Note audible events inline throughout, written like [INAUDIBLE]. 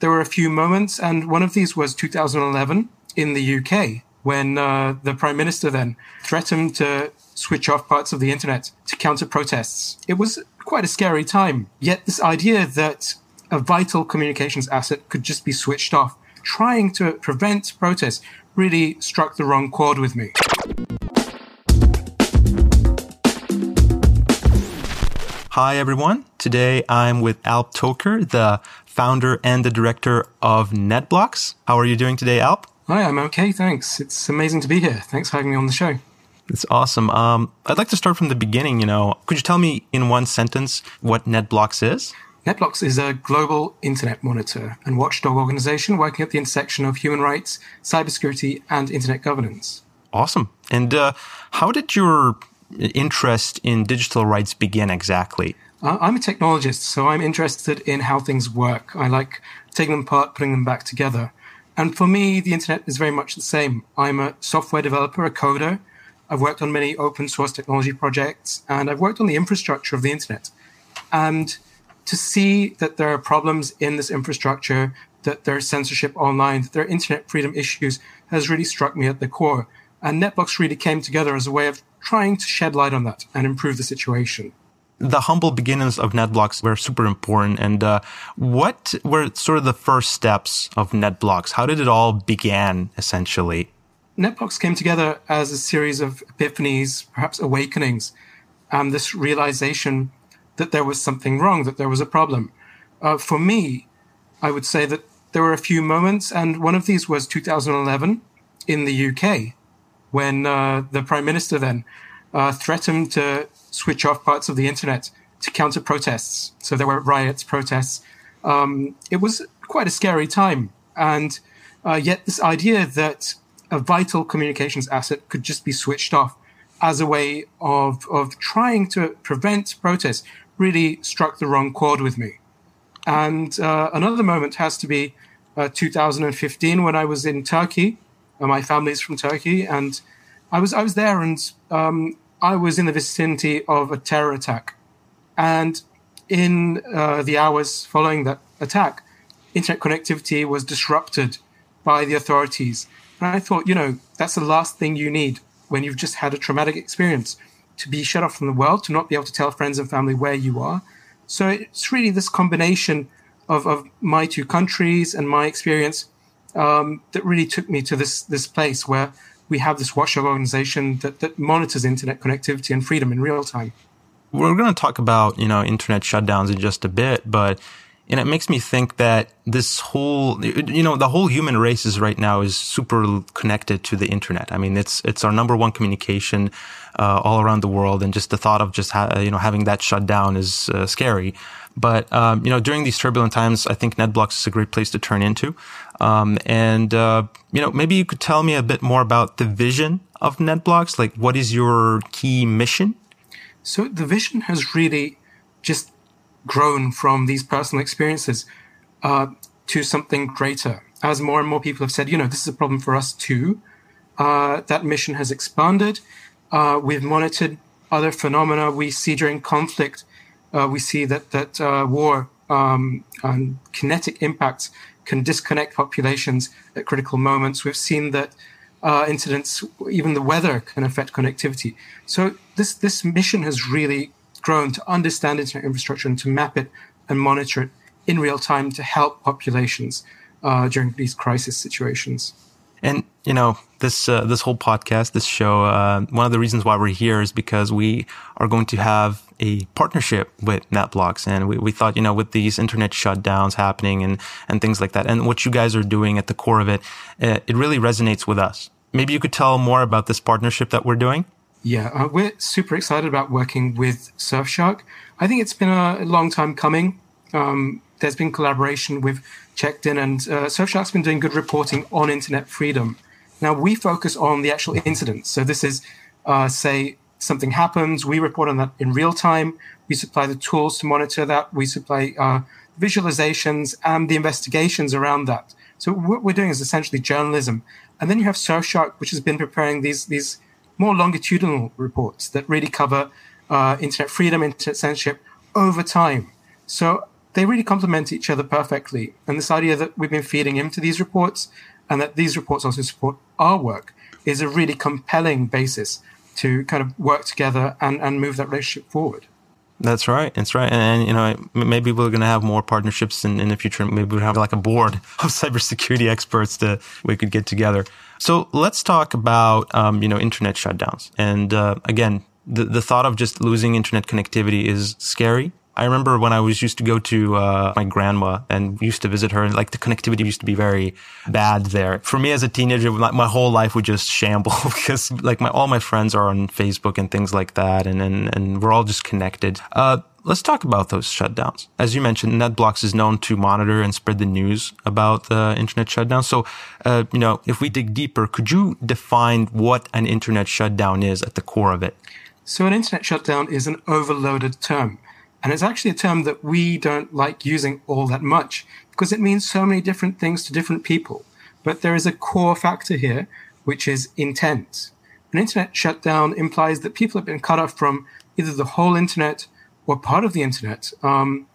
there were a few moments, and one of these was 2011 in the UK when uh, the Prime Minister then threatened to switch off parts of the internet to counter protests. It was quite a scary time. Yet, this idea that a vital communications asset could just be switched off, trying to prevent protests, really struck the wrong chord with me. Hi, everyone. Today I'm with Alp Toker, the founder and the director of NetBlocks. How are you doing today, Alp? Hi, I'm okay, thanks. It's amazing to be here. Thanks for having me on the show. It's awesome. Um, I'd like to start from the beginning. You know, could you tell me in one sentence what NetBlocks is? NetBlocks is a global internet monitor and watchdog organization working at the intersection of human rights, cybersecurity, and internet governance. Awesome. And uh, how did your interest in digital rights begin exactly? I'm a technologist, so I'm interested in how things work. I like taking them apart, putting them back together. And for me, the internet is very much the same. I'm a software developer, a coder. I've worked on many open source technology projects, and I've worked on the infrastructure of the internet. And to see that there are problems in this infrastructure, that there's censorship online, that there are internet freedom issues has really struck me at the core. And NetBlocks really came together as a way of trying to shed light on that and improve the situation. The humble beginnings of NetBlocks were super important. And uh, what were sort of the first steps of NetBlocks? How did it all begin, essentially? NetBlocks came together as a series of epiphanies, perhaps awakenings, and this realization that there was something wrong, that there was a problem. Uh, for me, I would say that there were a few moments, and one of these was 2011 in the UK when uh, the prime minister then uh, threatened to switch off parts of the internet to counter protests. So there were riots, protests. Um, it was quite a scary time. And uh, yet, this idea that a vital communications asset could just be switched off as a way of, of trying to prevent protests really struck the wrong chord with me. And uh, another moment has to be uh, 2015 when I was in Turkey uh, my family is from Turkey, and I was I was there, and um, I was in the vicinity of a terror attack, and in uh, the hours following that attack, internet connectivity was disrupted by the authorities. And I thought, you know, that's the last thing you need when you've just had a traumatic experience to be shut off from the world, to not be able to tell friends and family where you are. So it's really this combination of, of my two countries and my experience um, that really took me to this this place where we have this watchdog organization that, that monitors internet connectivity and freedom in real time. We're going to talk about you know internet shutdowns in just a bit, but and it makes me think that this whole you know the whole human race is right now is super connected to the internet. I mean, it's it's our number one communication uh, all around the world, and just the thought of just ha- you know having that shut down is uh, scary. But um, you know, during these turbulent times, I think NetBlocks is a great place to turn into. Um, and uh, you know, maybe you could tell me a bit more about the vision of NetBlocks. Like, what is your key mission? So the vision has really just grown from these personal experiences uh, to something greater. As more and more people have said, you know, this is a problem for us too. Uh, that mission has expanded. Uh, we've monitored other phenomena we see during conflict. Uh, we see that that uh, war um, and kinetic impacts can disconnect populations at critical moments. We've seen that uh, incidents, even the weather, can affect connectivity. So this this mission has really grown to understand internet infrastructure and to map it and monitor it in real time to help populations uh, during these crisis situations. And you know this uh, this whole podcast, this show, uh, one of the reasons why we're here is because we are going to have a partnership with NetBlocks, and we, we thought you know with these internet shutdowns happening and and things like that, and what you guys are doing at the core of it, uh, it really resonates with us. Maybe you could tell more about this partnership that we're doing. Yeah, uh, we're super excited about working with Surfshark. I think it's been a long time coming. Um, there's been collaboration with checked in, and uh, Surfshark's been doing good reporting on internet freedom. Now we focus on the actual incidents. So this is, uh, say, something happens, we report on that in real time. We supply the tools to monitor that. We supply uh, visualizations and the investigations around that. So what we're doing is essentially journalism. And then you have Surfshark, which has been preparing these these more longitudinal reports that really cover uh, internet freedom, internet censorship over time. So they really complement each other perfectly. And this idea that we've been feeding into these reports and that these reports also support our work is a really compelling basis to kind of work together and, and move that relationship forward. That's right. That's right. And, you know, maybe we're going to have more partnerships in, in the future. Maybe we'll have like a board [LAUGHS] of cybersecurity experts that we could get together. So let's talk about, um, you know, internet shutdowns. And, uh, again, the, the thought of just losing internet connectivity is scary. I remember when I was used to go to uh, my grandma and used to visit her, and like the connectivity used to be very bad there. For me as a teenager, my whole life would just shamble [LAUGHS] because like my all my friends are on Facebook and things like that, and and, and we're all just connected. Uh, let's talk about those shutdowns. As you mentioned, NetBlocks is known to monitor and spread the news about the internet shutdown. So, uh, you know, if we dig deeper, could you define what an internet shutdown is at the core of it? So, an internet shutdown is an overloaded term. And it's actually a term that we don't like using all that much because it means so many different things to different people. But there is a core factor here, which is intent. An internet shutdown implies that people have been cut off from either the whole internet or part of the internet, um,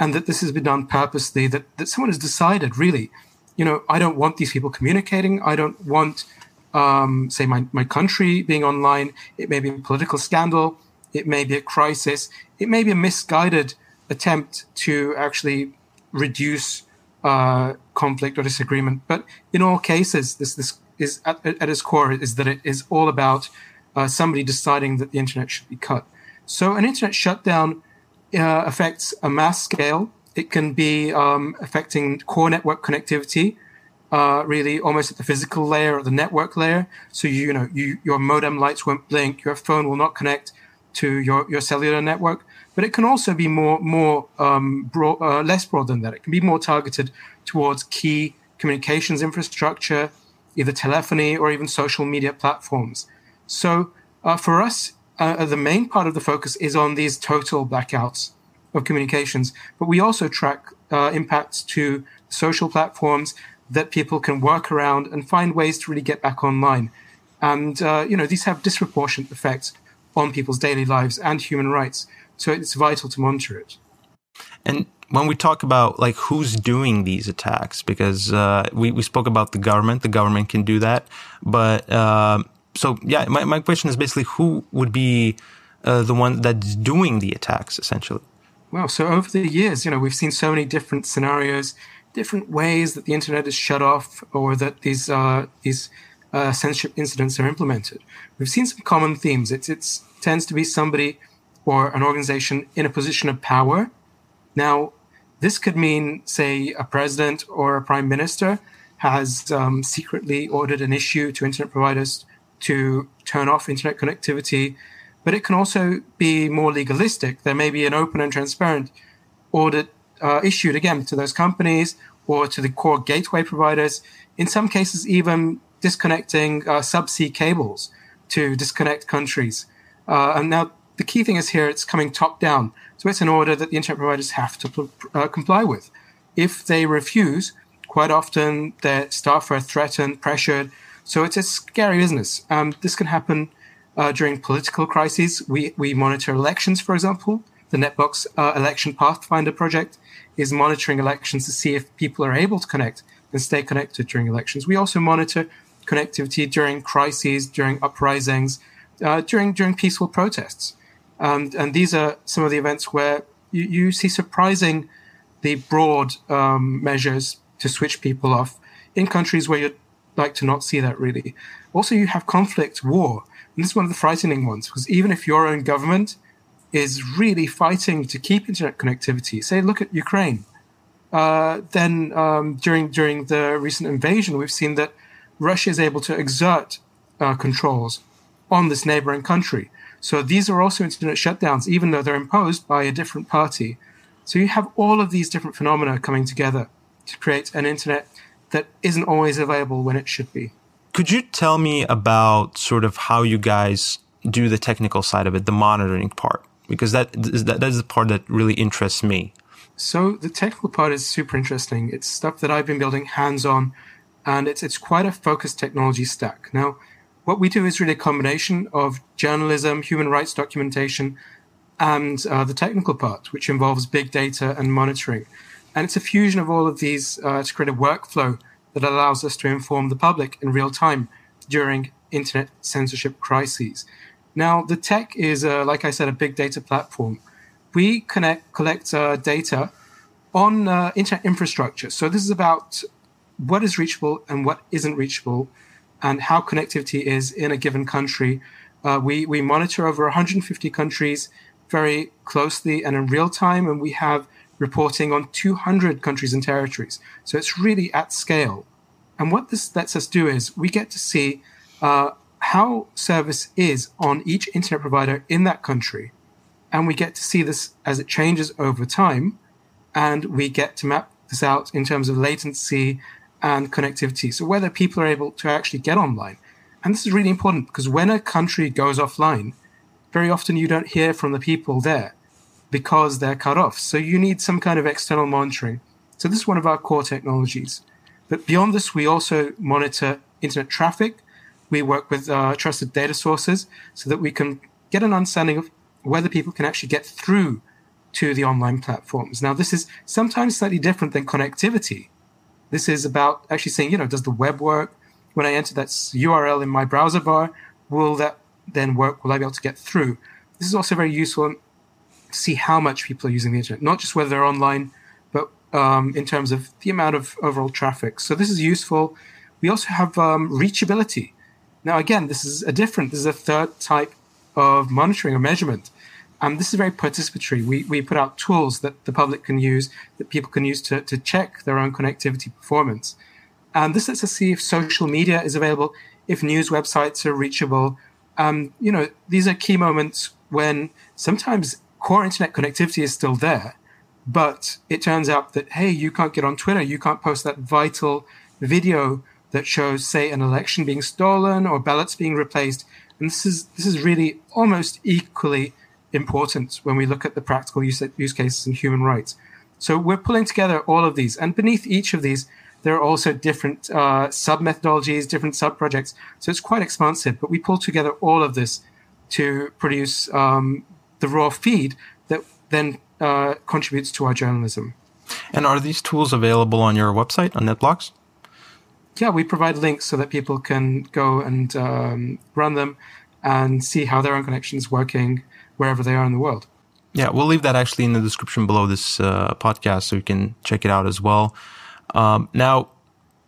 and that this has been done purposely, that, that someone has decided, really, you know, I don't want these people communicating. I don't want, um, say, my, my country being online. It may be a political scandal. It may be a crisis. It may be a misguided attempt to actually reduce uh, conflict or disagreement. But in all cases, this this is at, at its core is that it is all about uh, somebody deciding that the internet should be cut. So an internet shutdown uh, affects a mass scale. It can be um, affecting core network connectivity, uh, really almost at the physical layer or the network layer. So you, you know you, your modem lights won't blink, your phone will not connect to your, your cellular network, but it can also be more more um, broad, uh, less broad than that. It can be more targeted towards key communications infrastructure, either telephony or even social media platforms. So uh, for us, uh, the main part of the focus is on these total blackouts of communications, but we also track uh, impacts to social platforms that people can work around and find ways to really get back online. And uh, you know these have disproportionate effects on people's daily lives and human rights. So it's vital to monitor it. And when we talk about like who's doing these attacks, because uh, we, we spoke about the government, the government can do that. But uh, so, yeah, my, my question is basically who would be uh, the one that's doing the attacks essentially? Well, so over the years, you know, we've seen so many different scenarios, different ways that the internet is shut off or that these, uh, these uh, censorship incidents are implemented. We've seen some common themes. It it's tends to be somebody or an organization in a position of power. Now, this could mean, say, a president or a prime minister has um, secretly ordered an issue to internet providers to turn off internet connectivity, but it can also be more legalistic. There may be an open and transparent order uh, issued again to those companies or to the core gateway providers. In some cases, even disconnecting uh, subsea cables to disconnect countries. Uh, and now the key thing is here it's coming top down. So it's an order that the internet providers have to uh, comply with. If they refuse, quite often their staff are threatened, pressured. So it's a scary business. Um, this can happen uh, during political crises. We, we monitor elections, for example. The NetBlocks uh, Election Pathfinder project is monitoring elections to see if people are able to connect and stay connected during elections. We also monitor connectivity during crises, during uprisings, uh, during during peaceful protests. And, and these are some of the events where you, you see surprising the broad um, measures to switch people off in countries where you'd like to not see that really. Also, you have conflict, war. And this is one of the frightening ones because even if your own government is really fighting to keep internet connectivity, say, look at Ukraine. Uh, then um, during during the recent invasion, we've seen that Russia is able to exert uh, controls on this neighboring country. So these are also internet shutdowns, even though they're imposed by a different party. So you have all of these different phenomena coming together to create an internet that isn't always available when it should be. Could you tell me about sort of how you guys do the technical side of it, the monitoring part? Because that is, that is the part that really interests me. So the technical part is super interesting. It's stuff that I've been building hands on, and it's it's quite a focused technology stack. Now, what we do is really a combination of journalism, human rights documentation, and uh, the technical part, which involves big data and monitoring. And it's a fusion of all of these uh, to create a workflow that allows us to inform the public in real time during internet censorship crises. Now, the tech is, uh, like I said, a big data platform. We connect, collect uh, data on uh, internet infrastructure. So this is about what is reachable and what isn't reachable, and how connectivity is in a given country. Uh, we we monitor over 150 countries very closely and in real time, and we have reporting on 200 countries and territories. So it's really at scale. And what this lets us do is we get to see uh, how service is on each internet provider in that country. And we get to see this as it changes over time. And we get to map this out in terms of latency and connectivity. So whether people are able to actually get online. And this is really important because when a country goes offline, very often you don't hear from the people there because they're cut off. So you need some kind of external monitoring. So this is one of our core technologies. But beyond this, we also monitor internet traffic. We work with uh, trusted data sources so that we can get an understanding of whether people can actually get through to the online platforms. Now, this is sometimes slightly different than connectivity. This is about actually saying, you know, does the web work? When I enter that URL in my browser bar, will that then work? Will I be able to get through? This is also very useful to see how much people are using the internet, not just whether they're online, but um, in terms of the amount of overall traffic. So this is useful. We also have um, reachability. Now, again, this is a different, this is a third type of monitoring or measurement. And this is very participatory. We, we put out tools that the public can use, that people can use to, to check their own connectivity performance. And this lets us see if social media is available, if news websites are reachable. Um, you know, these are key moments when sometimes core internet connectivity is still there, but it turns out that, hey, you can't get on Twitter, you can't post that vital video that shows, say, an election being stolen or ballots being replaced. And this is this is really almost equally important when we look at the practical use, use cases in human rights. So we're pulling together all of these, and beneath each of these, there are also different uh, sub methodologies, different sub projects. So it's quite expansive, but we pull together all of this to produce um, the raw feed that then uh, contributes to our journalism. And are these tools available on your website on NetBlocks? Yeah, we provide links so that people can go and um, run them and see how their own connection is working wherever they are in the world. Yeah, we'll leave that actually in the description below this uh, podcast so you can check it out as well. Um, now,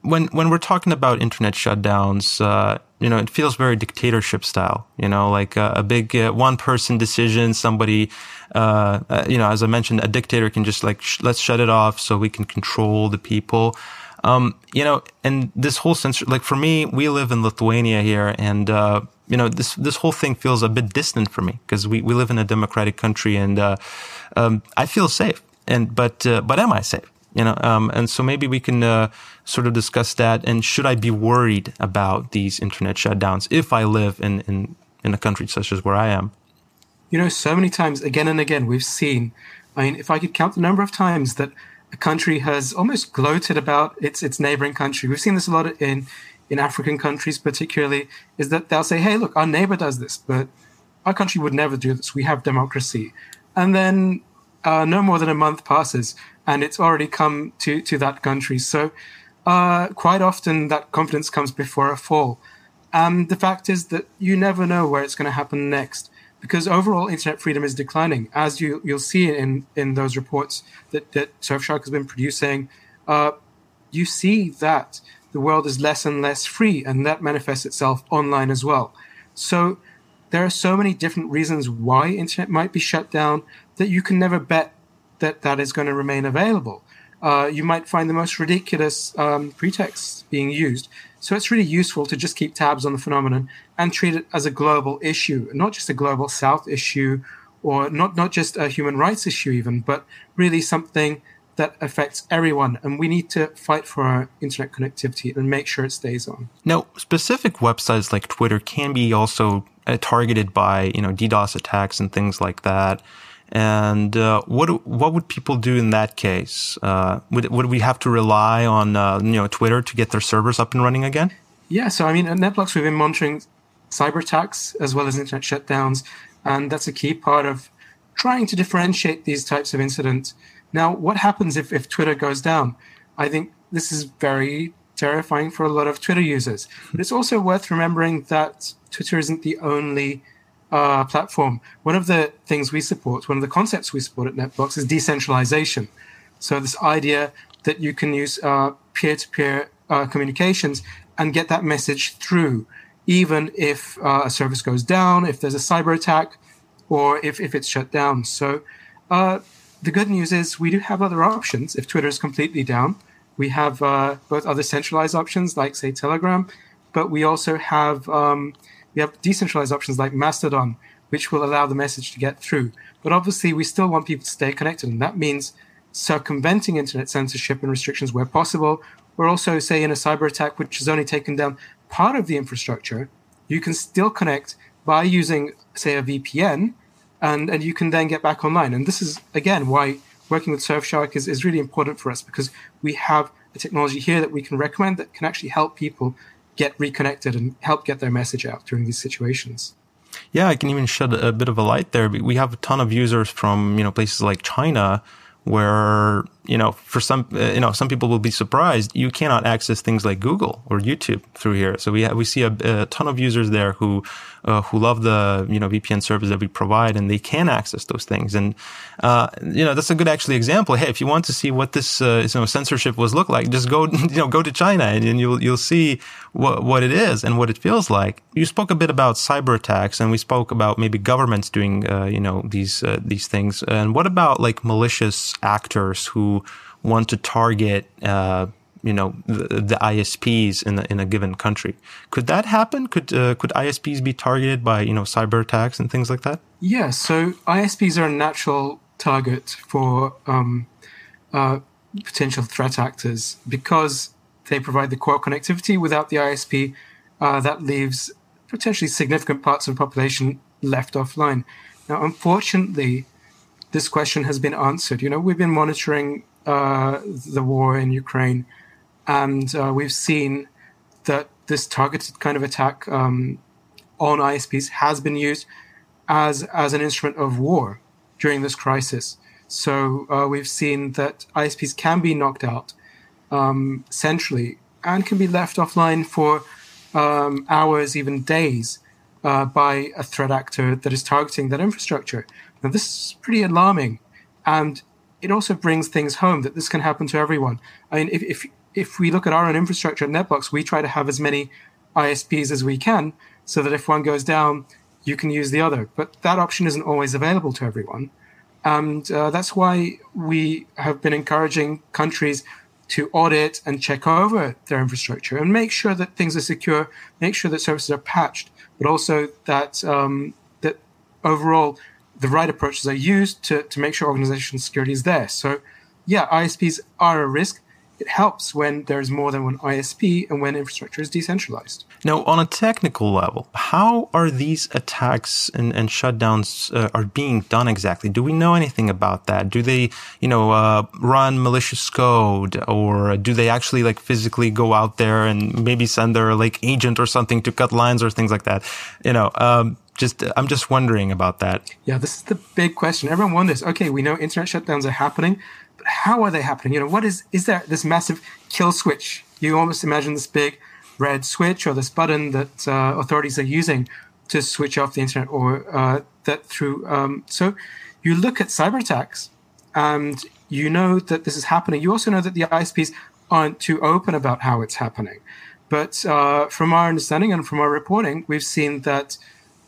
when when we're talking about internet shutdowns, uh, you know, it feels very dictatorship style, you know, like a, a big uh, one person decision. Somebody, uh, uh, you know, as I mentioned, a dictator can just like, sh- let's shut it off so we can control the people. Um, you know, and this whole sense, like for me, we live in Lithuania here and, uh, you know, this, this whole thing feels a bit distant for me because we, we live in a democratic country and, uh, um, I feel safe. And, but, uh, but am I safe? you know um, and so maybe we can uh, sort of discuss that and should i be worried about these internet shutdowns if i live in, in in a country such as where i am you know so many times again and again we've seen i mean if i could count the number of times that a country has almost gloated about its its neighboring country we've seen this a lot in in african countries particularly is that they'll say hey look our neighbor does this but our country would never do this we have democracy and then uh, no more than a month passes and it's already come to, to that country. So uh, quite often that confidence comes before a fall. Um, the fact is that you never know where it's going to happen next because overall internet freedom is declining, as you, you'll see in, in those reports that, that Surfshark has been producing. Uh, you see that the world is less and less free, and that manifests itself online as well. So there are so many different reasons why internet might be shut down that you can never bet that that is going to remain available. Uh, you might find the most ridiculous um, pretexts being used. So it's really useful to just keep tabs on the phenomenon and treat it as a global issue, not just a global South issue or not, not just a human rights issue, even, but really something that affects everyone. And we need to fight for our internet connectivity and make sure it stays on. Now, specific websites like Twitter can be also uh, targeted by, you know, DDoS attacks and things like that. And uh, what what would people do in that case? Uh, would would we have to rely on uh, you know Twitter to get their servers up and running again? Yeah, so I mean at NetBlocks we've been monitoring cyber attacks as well as internet shutdowns, and that's a key part of trying to differentiate these types of incidents. Now, what happens if, if Twitter goes down? I think this is very terrifying for a lot of Twitter users. But it's also worth remembering that Twitter isn't the only uh, platform. One of the things we support, one of the concepts we support at NetBlocks is decentralization. So, this idea that you can use peer to peer communications and get that message through, even if uh, a service goes down, if there's a cyber attack, or if, if it's shut down. So, uh, the good news is we do have other options if Twitter is completely down. We have uh, both other centralized options like, say, Telegram, but we also have um, we have decentralized options like Mastodon, which will allow the message to get through. But obviously, we still want people to stay connected, and that means circumventing internet censorship and restrictions where possible, or also, say, in a cyber attack which has only taken down part of the infrastructure, you can still connect by using, say, a VPN, and, and you can then get back online. And this is, again, why working with Surfshark is, is really important for us because we have a technology here that we can recommend that can actually help people get reconnected and help get their message out during these situations. Yeah, I can even shed a bit of a light there. We have a ton of users from, you know, places like China where you know for some uh, you know some people will be surprised you cannot access things like Google or YouTube through here. So we we see a, a, ton of users there who uh, who love the you know VPN service that we provide and they can access those things. And uh, you know that's a good actually example. Hey if you want to see what this uh, you know censorship was look like just go [LAUGHS] you know go to China and, and you'll you'll see what what it is and what it feels like. You spoke a bit about cyber attacks and we spoke about maybe governments doing uh, you know these uh, these things. And what about like malicious actors who want to target uh, you know the, the, ISPs in a, in a given country. Could that happen? Could uh, could ISPs be targeted by you know cyber attacks and things like that? Yeah. So ISPs are a natural target for um, uh, potential threat actors because they provide the core connectivity. Without the ISP, uh, that leaves potentially significant parts of the population left offline. Now, unfortunately, this question has been answered. You know, we've been monitoring the war in Ukraine, and uh, we've seen that this targeted kind of attack um, on ISPs has been used as as an instrument of war during this crisis. So uh, we've seen that ISPs can be knocked out um, centrally and can be left offline for um, hours, even days, uh, by a threat actor that is targeting that infrastructure. Now, this is pretty alarming, and it also brings things home that this can happen to everyone. I mean, if, if, if we look at our own infrastructure at NetBlocks, we try to have as many ISPs as we can so that if one goes down, you can use the other. But that option isn't always available to everyone. And uh, that's why we have been encouraging countries to audit and check over their infrastructure and make sure that things are secure, make sure that services are patched, but also that um, that overall the right approaches are used to, to make sure organizational security is there. So, yeah, ISPs are a risk. It helps when there's more than one ISP and when infrastructure is decentralized. Now, on a technical level, how are these attacks and, and shutdowns uh, are being done exactly? Do we know anything about that? Do they, you know, uh, run malicious code, or do they actually like physically go out there and maybe send their like agent or something to cut lines or things like that? You know, um, just I'm just wondering about that. Yeah, this is the big question. Everyone wonders. Okay, we know internet shutdowns are happening, but how are they happening? You know, what is is there this massive kill switch? You almost imagine this big red switch or this button that uh, authorities are using to switch off the internet, or uh, that through. Um, so you look at cyber attacks, and you know that this is happening. You also know that the ISPs aren't too open about how it's happening. But uh, from our understanding and from our reporting, we've seen that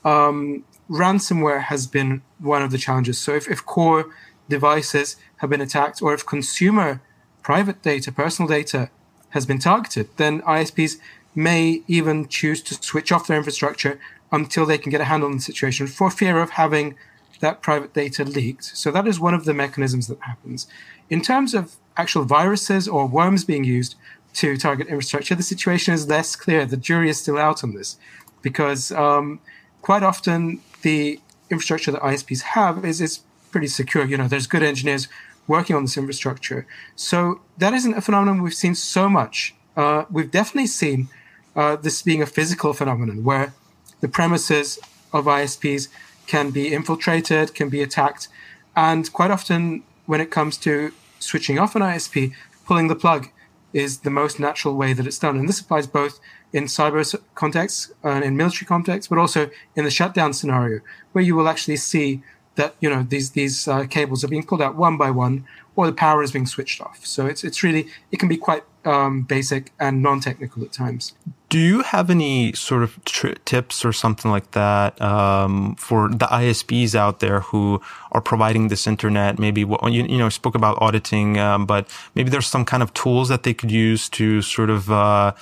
um, ransomware has been one of the challenges. So if, if core devices have been attacked or if consumer private data, personal data has been targeted, then ISPs may even choose to switch off their infrastructure until they can get a handle on the situation for fear of having that private data leaked. So that is one of the mechanisms that happens. In terms of actual viruses or worms being used to target infrastructure, the situation is less clear. The jury is still out on this because um, quite often the infrastructure that ISPs have is, is pretty secure. You know, there's good engineers working on this infrastructure. So that isn't a phenomenon we've seen so much. Uh, we've definitely seen uh, this being a physical phenomenon where the premises of ISPs can be infiltrated, can be attacked. And quite often, when it comes to switching off an ISP, pulling the plug is the most natural way that it's done. And this applies both in cyber contexts and in military contexts, but also in the shutdown scenario, where you will actually see that you know these these uh, cables are being pulled out one by one, or the power is being switched off. So it's it's really it can be quite um, basic and non-technical at times. Do you have any sort of tri- tips or something like that um, for the ISPs out there who are providing this internet? Maybe what you you know spoke about auditing, um, but maybe there's some kind of tools that they could use to sort of uh,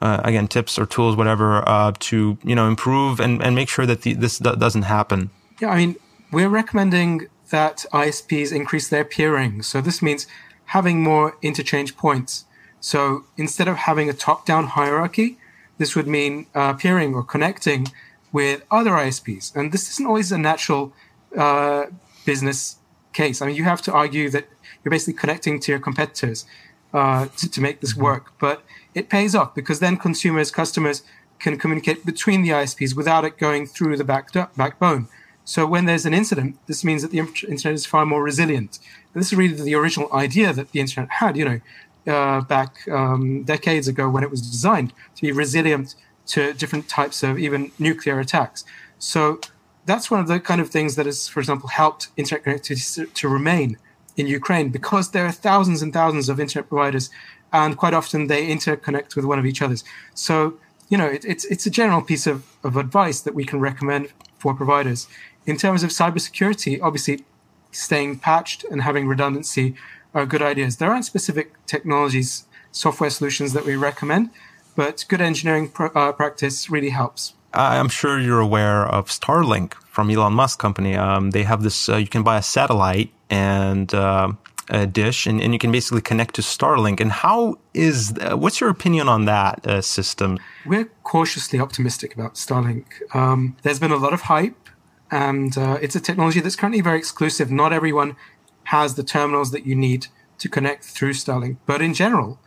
uh, again tips or tools whatever uh, to you know improve and, and make sure that the, this doesn't happen. Yeah, I mean we're recommending that ISPs increase their peering. So this means having more interchange points. So instead of having a top-down hierarchy, this would mean uh, peering or connecting with other ISPs. And this isn't always a natural uh, business case. I mean, you have to argue that you're basically connecting to your competitors uh, to, to make this mm-hmm. work. But it pays off because then consumers, customers can communicate between the ISPs without it going through the back backbone. So when there's an incident, this means that the internet is far more resilient. And this is really the original idea that the internet had, you know, uh, back um, decades ago when it was designed to be resilient to different types of even nuclear attacks. So that's one of the kind of things that has, for example, helped internet connectivity to, to remain in Ukraine because there are thousands and thousands of internet providers, and quite often they interconnect with one of each other's. So you know, it, it's it's a general piece of, of advice that we can recommend for providers in terms of cybersecurity, obviously staying patched and having redundancy are good ideas. There aren't specific technologies, software solutions that we recommend, but good engineering pr- uh, practice really helps. I'm sure you're aware of Starlink from Elon Musk company. Um, they have this, uh, you can buy a satellite and uh, a dish and, and you can basically connect to Starlink. And how is, uh, what's your opinion on that uh, system? We're cautiously optimistic about Starlink. Um, there's been a lot of hype and uh, it's a technology that's currently very exclusive. Not everyone has the terminals that you need to connect through Starlink. But in general,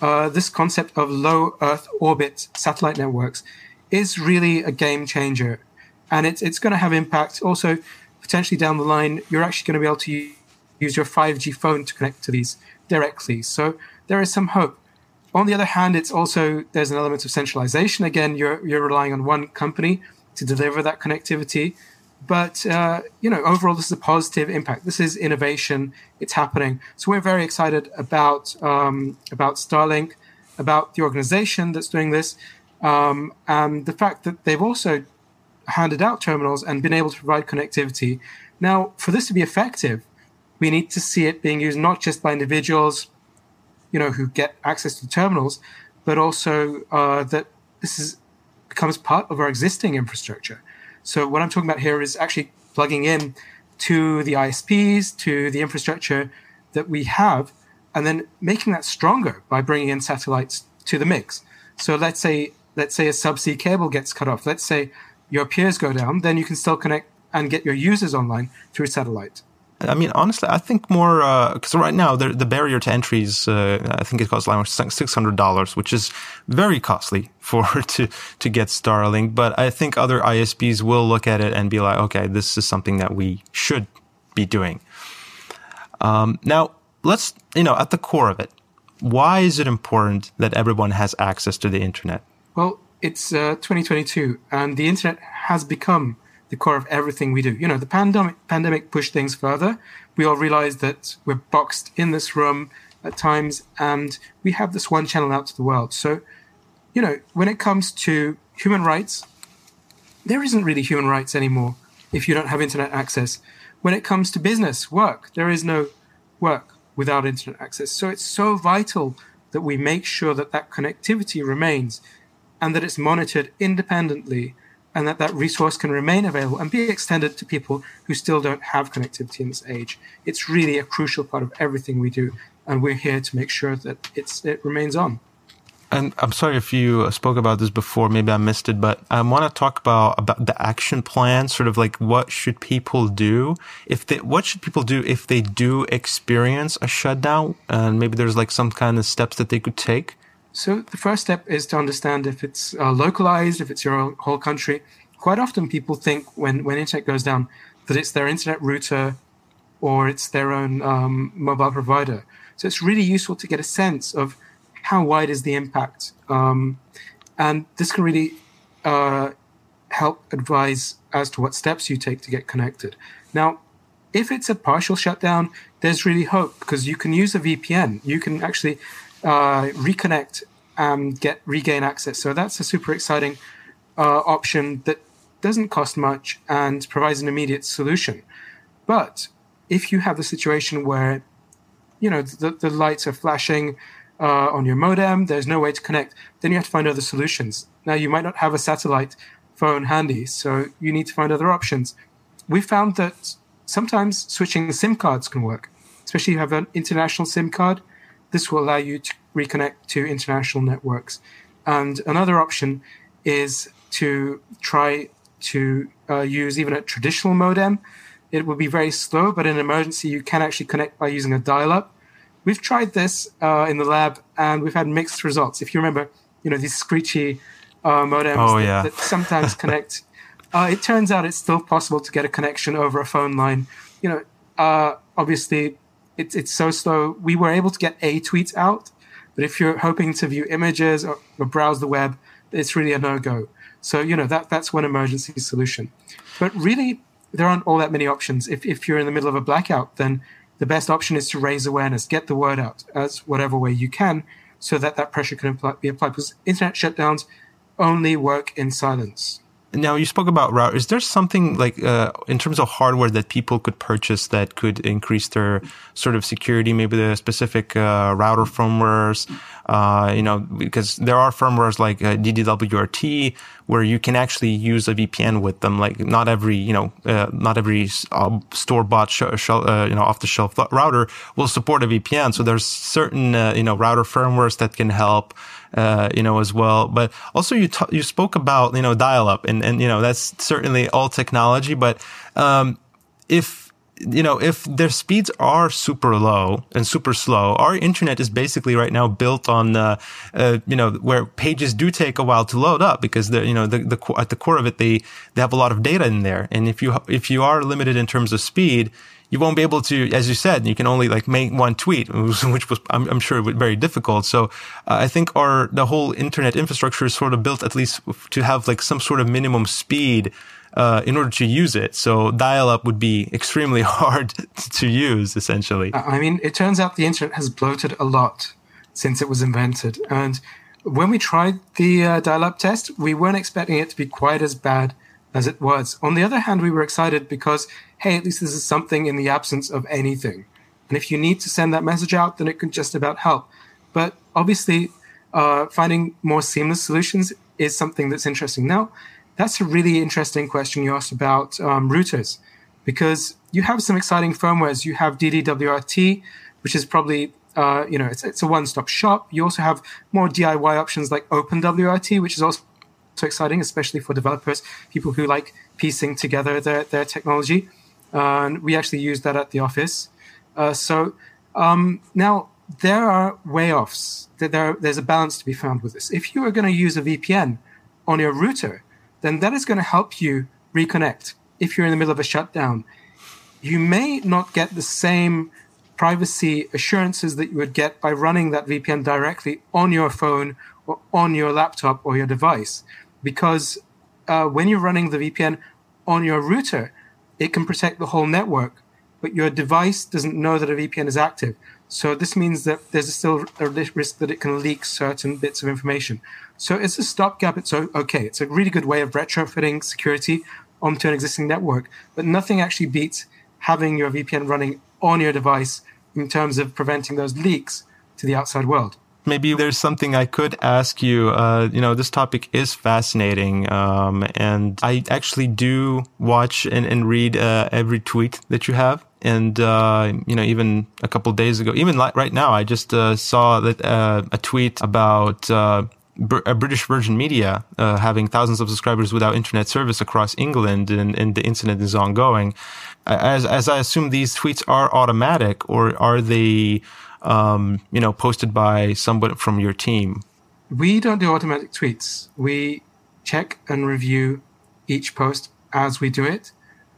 uh, this concept of low Earth orbit satellite networks is really a game changer. And it's, it's going to have impact. Also, potentially down the line, you're actually going to be able to use your 5G phone to connect to these directly. So there is some hope. On the other hand, it's also there's an element of centralization. Again, you're you're relying on one company to deliver that connectivity. But uh, you know, overall, this is a positive impact. This is innovation. It's happening. So we're very excited about um, about Starlink, about the organization that's doing this, um, and the fact that they've also handed out terminals and been able to provide connectivity. Now, for this to be effective, we need to see it being used not just by individuals, you know, who get access to terminals, but also uh, that this is becomes part of our existing infrastructure. So what I'm talking about here is actually plugging in to the ISPs, to the infrastructure that we have, and then making that stronger by bringing in satellites to the mix. So let's say let's say a subsea cable gets cut off. Let's say your peers go down, then you can still connect and get your users online through satellite. I mean, honestly, I think more because uh, right now the, the barrier to entry is uh, I think it costs like six hundred dollars, which is very costly [LAUGHS] for to to get Starlink. But I think other ISPs will look at it and be like, okay, this is something that we should be doing. Um, now, let's you know at the core of it, why is it important that everyone has access to the internet? Well, it's uh, 2022, and the internet has become the core of everything we do. You know, the pandemic pandemic pushed things further. We all realized that we're boxed in this room at times, and we have this one channel out to the world. So, you know, when it comes to human rights, there isn't really human rights anymore if you don't have internet access. When it comes to business, work, there is no work without internet access. So it's so vital that we make sure that that connectivity remains and that it's monitored independently and that that resource can remain available and be extended to people who still don't have connectivity in this age. It's really a crucial part of everything we do, and we're here to make sure that it's it remains on. And I'm sorry if you spoke about this before, maybe I missed it, but I want to talk about about the action plan, sort of like what should people do if they what should people do if they do experience a shutdown, and maybe there's like some kind of steps that they could take. So the first step is to understand if it's uh, localized, if it's your whole country, quite often people think when, when internet goes down that it's their internet router or it's their own um, mobile provider. So it's really useful to get a sense of how wide is the impact. Um, and this can really uh, help advise as to what steps you take to get connected. Now, if it's a partial shutdown, there's really hope because you can use a VPN. You can actually uh, reconnect and get regain access. So that's a super exciting uh, option that doesn't cost much and provides an immediate solution. But if you have the situation where you know the, the lights are flashing uh, on your modem, there's no way to connect, then you have to find other solutions. Now you might not have a satellite phone handy, so you need to find other options. We found that sometimes switching SIM cards can work, especially if you have an international SIM card. This will allow you to reconnect to international networks. And another option is to try to uh, use even a traditional modem. It will be very slow, but in an emergency, you can actually connect by using a dial up. We've tried this uh, in the lab and we've had mixed results. If you remember, you know, these screechy uh, modems oh, that, yeah. that, sometimes [LAUGHS] connect. Uh, it turns out it's still possible to get a connection over a phone line. You know, uh, obviously, it's it's so slow. We were able to get a tweet out, but if you're hoping to view images or, or browse the web, it's really a no go. So you know that that's one emergency solution. But really, there aren't all that many options. If if you're in the middle of a blackout, then the best option is to raise awareness, get the word out as whatever way you can, so that that pressure can be applied. Because internet shutdowns only work in silence. Now you spoke about route. Is there something like uh, in terms of hardware that people could purchase that could increase their sort of security? Maybe the specific uh, router firmwares. Uh, you know, because there are firmwares like uh, DDWRT where you can actually use a VPN with them. Like not every you know uh, not every uh, store bought sh- sh- you know off the shelf router will support a VPN. So there's certain you know router firmwares that can help uh, you know, as well. But also you, t- you spoke about, you know, dial up and, and, you know, that's certainly all technology. But, um, if, you know, if their speeds are super low and super slow, our internet is basically right now built on, uh, uh, you know, where pages do take a while to load up because they're, you know, the, the, at the core of it, they, they have a lot of data in there. And if you, if you are limited in terms of speed, you won't be able to, as you said, you can only like make one tweet, [LAUGHS] which was, I'm, I'm sure, very difficult. So uh, I think our, the whole internet infrastructure is sort of built at least to have like some sort of minimum speed. Uh, in order to use it. So dial up would be [LAUGHS] extremely hard [LAUGHS] to use, essentially. I mean, it turns out the internet has bloated a lot since it was invented. And when we tried the uh, dial up test, we weren't expecting it to be quite as bad as it was. On the other hand, we were excited because, hey, at least this is something in the absence of anything. And if you need to send that message out, then it can just about help. But obviously, uh, finding more seamless solutions is something that's interesting. Now, that's a really interesting question you asked about um, routers, because you have some exciting firmwares. You have DDWRT, which is probably uh, you know it's, it's a one-stop shop. You also have more DIY options like OpenWRT, which is also so exciting, especially for developers, people who like piecing together their, their technology. And we actually use that at the office. Uh, so um, now there are way offs. There, there's a balance to be found with this. If you are going to use a VPN on your router, then that is going to help you reconnect. If you're in the middle of a shutdown, you may not get the same privacy assurances that you would get by running that VPN directly on your phone or on your laptop or your device because uh, when you're running the VPN on your router, it can protect the whole network, but your device doesn't know that a VPN is active. So this means that there's still a risk that it can leak certain bits of information. So it's a stopgap. It's okay. It's a really good way of retrofitting security onto an existing network, but nothing actually beats having your VPN running on your device in terms of preventing those leaks to the outside world maybe there's something I could ask you. Uh, you know, this topic is fascinating. Um, and I actually do watch and, and read uh, every tweet that you have. And, uh, you know, even a couple days ago, even right now, I just uh, saw that uh, a tweet about uh, a British Virgin Media having thousands of subscribers without internet service across England, and, and the incident is ongoing. As, as I assume these tweets are automatic, or are they um, you know, posted by someone from your team? We don't do automatic tweets. We check and review each post as we do it.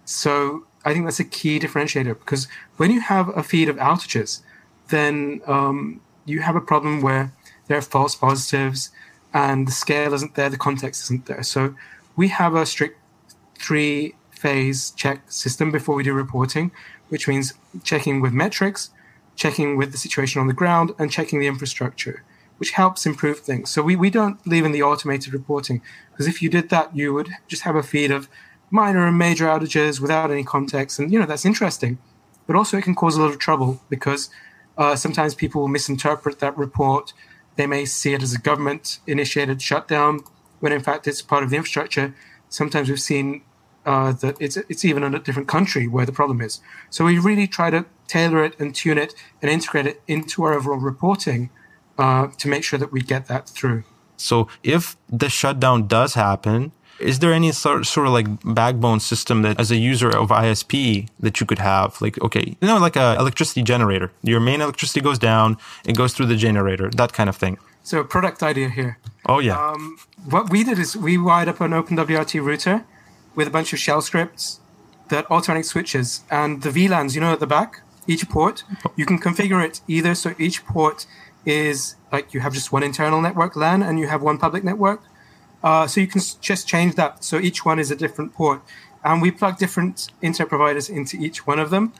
So I think that's a key differentiator because when you have a feed of outages, then um, you have a problem where there are false positives and the scale isn't there, the context isn't there. So we have a strict three phase check system before we do reporting, which means checking with metrics, checking with the situation on the ground, and checking the infrastructure, which helps improve things. So we, we don't believe in the automated reporting because if you did that, you would just have a feed of minor and major outages without any context. And, you know, that's interesting. But also, it can cause a lot of trouble because uh, sometimes people will misinterpret that report. They may see it as a government initiated shutdown when in fact it's part of the infrastructure. Sometimes we've seen uh, that it's it's even in a different country where the problem is. So we really try to tailor it and tune it and integrate it into our overall reporting uh, to make sure that we get that through. So if the shutdown does happen, is there any sort, sort of like backbone system that as a user of ISP that you could have? Like, okay, you know, like a electricity generator. Your main electricity goes down, it goes through the generator, that kind of thing. So product idea here. Oh yeah. Um, what we did is we wired up an OpenWRT router with a bunch of shell scripts that alternating switches and the VLANs, you know, at the back, each port, you can configure it either so each port is like you have just one internal network LAN and you have one public network. Uh, so you can just change that. So each one is a different port. And we plug different internet providers into each one of them.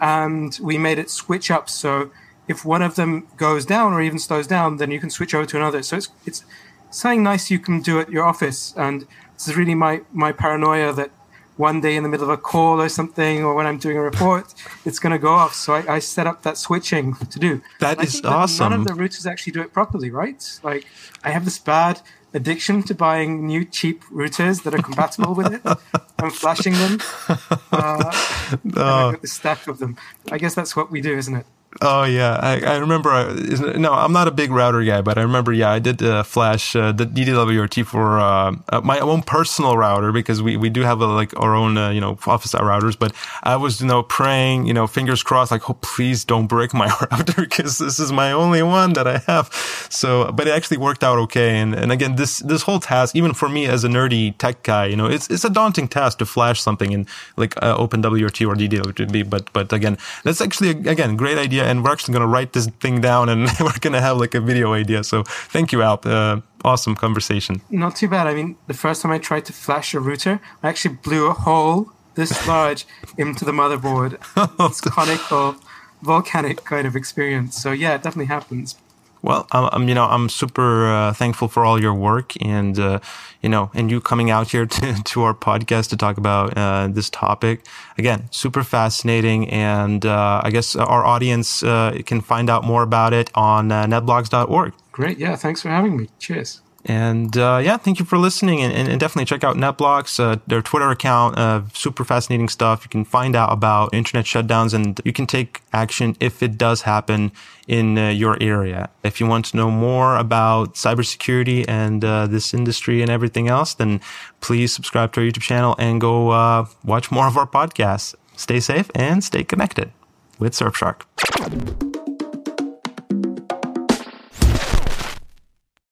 And we made it switch up. So if one of them goes down or even slows down, then you can switch over to another. So it's, it's something nice you can do at your office. And this is really my, my paranoia that one day in the middle of a call or something, or when I'm doing a report, it's going to go off. So I, I, set up that switching to do. That is awesome. None of the routers actually do it properly, right? Like I have this bad addiction to buying new cheap routers that are compatible with it [LAUGHS] and flashing them. Uh, oh. the stack of them. I guess that's what we do, isn't it? Oh yeah, I, I remember. Uh, no, I'm not a big router guy, but I remember. Yeah, I did uh, flash uh, the DDWRT for uh, uh, my own personal router because we, we do have a, like our own uh, you know office routers. But I was you know praying, you know, fingers crossed, like, oh please don't break my [LAUGHS] router because this is my only one that I have. So, but it actually worked out okay. And and again, this this whole task, even for me as a nerdy tech guy, you know, it's it's a daunting task to flash something in like OpenWRT or DDWRT. But but again, that's actually again great idea idea, and we're actually going to write this thing down, and [LAUGHS] we're going to have like a video idea. So thank you, Alp. Uh, awesome conversation. Not too bad. I mean, the first time I tried to flash a router, I actually blew a hole this [LAUGHS] large into the motherboard. [LAUGHS] It's conical, volcanic kind of experience. So yeah, it definitely happens. Well, I'm, you know, I'm super uh, thankful for all your work and, uh, you know, and you coming out here [LAUGHS] to, to our podcast to talk about uh, this topic. Again, super fascinating. And uh, I guess our audience uh, can find out more about it on uh, netblocks.org. Great. Yeah. Thanks for having me. Cheers. And uh, yeah, thank you for listening. And, and definitely check out NetBlocks, uh, their Twitter account. Uh, super fascinating stuff. You can find out about internet shutdowns and you can take action if it does happen in uh, your area. If you want to know more about cybersecurity and uh, this industry and everything else, then please subscribe to our YouTube channel and go uh, watch more of our podcasts. Stay safe and stay connected with Surfshark.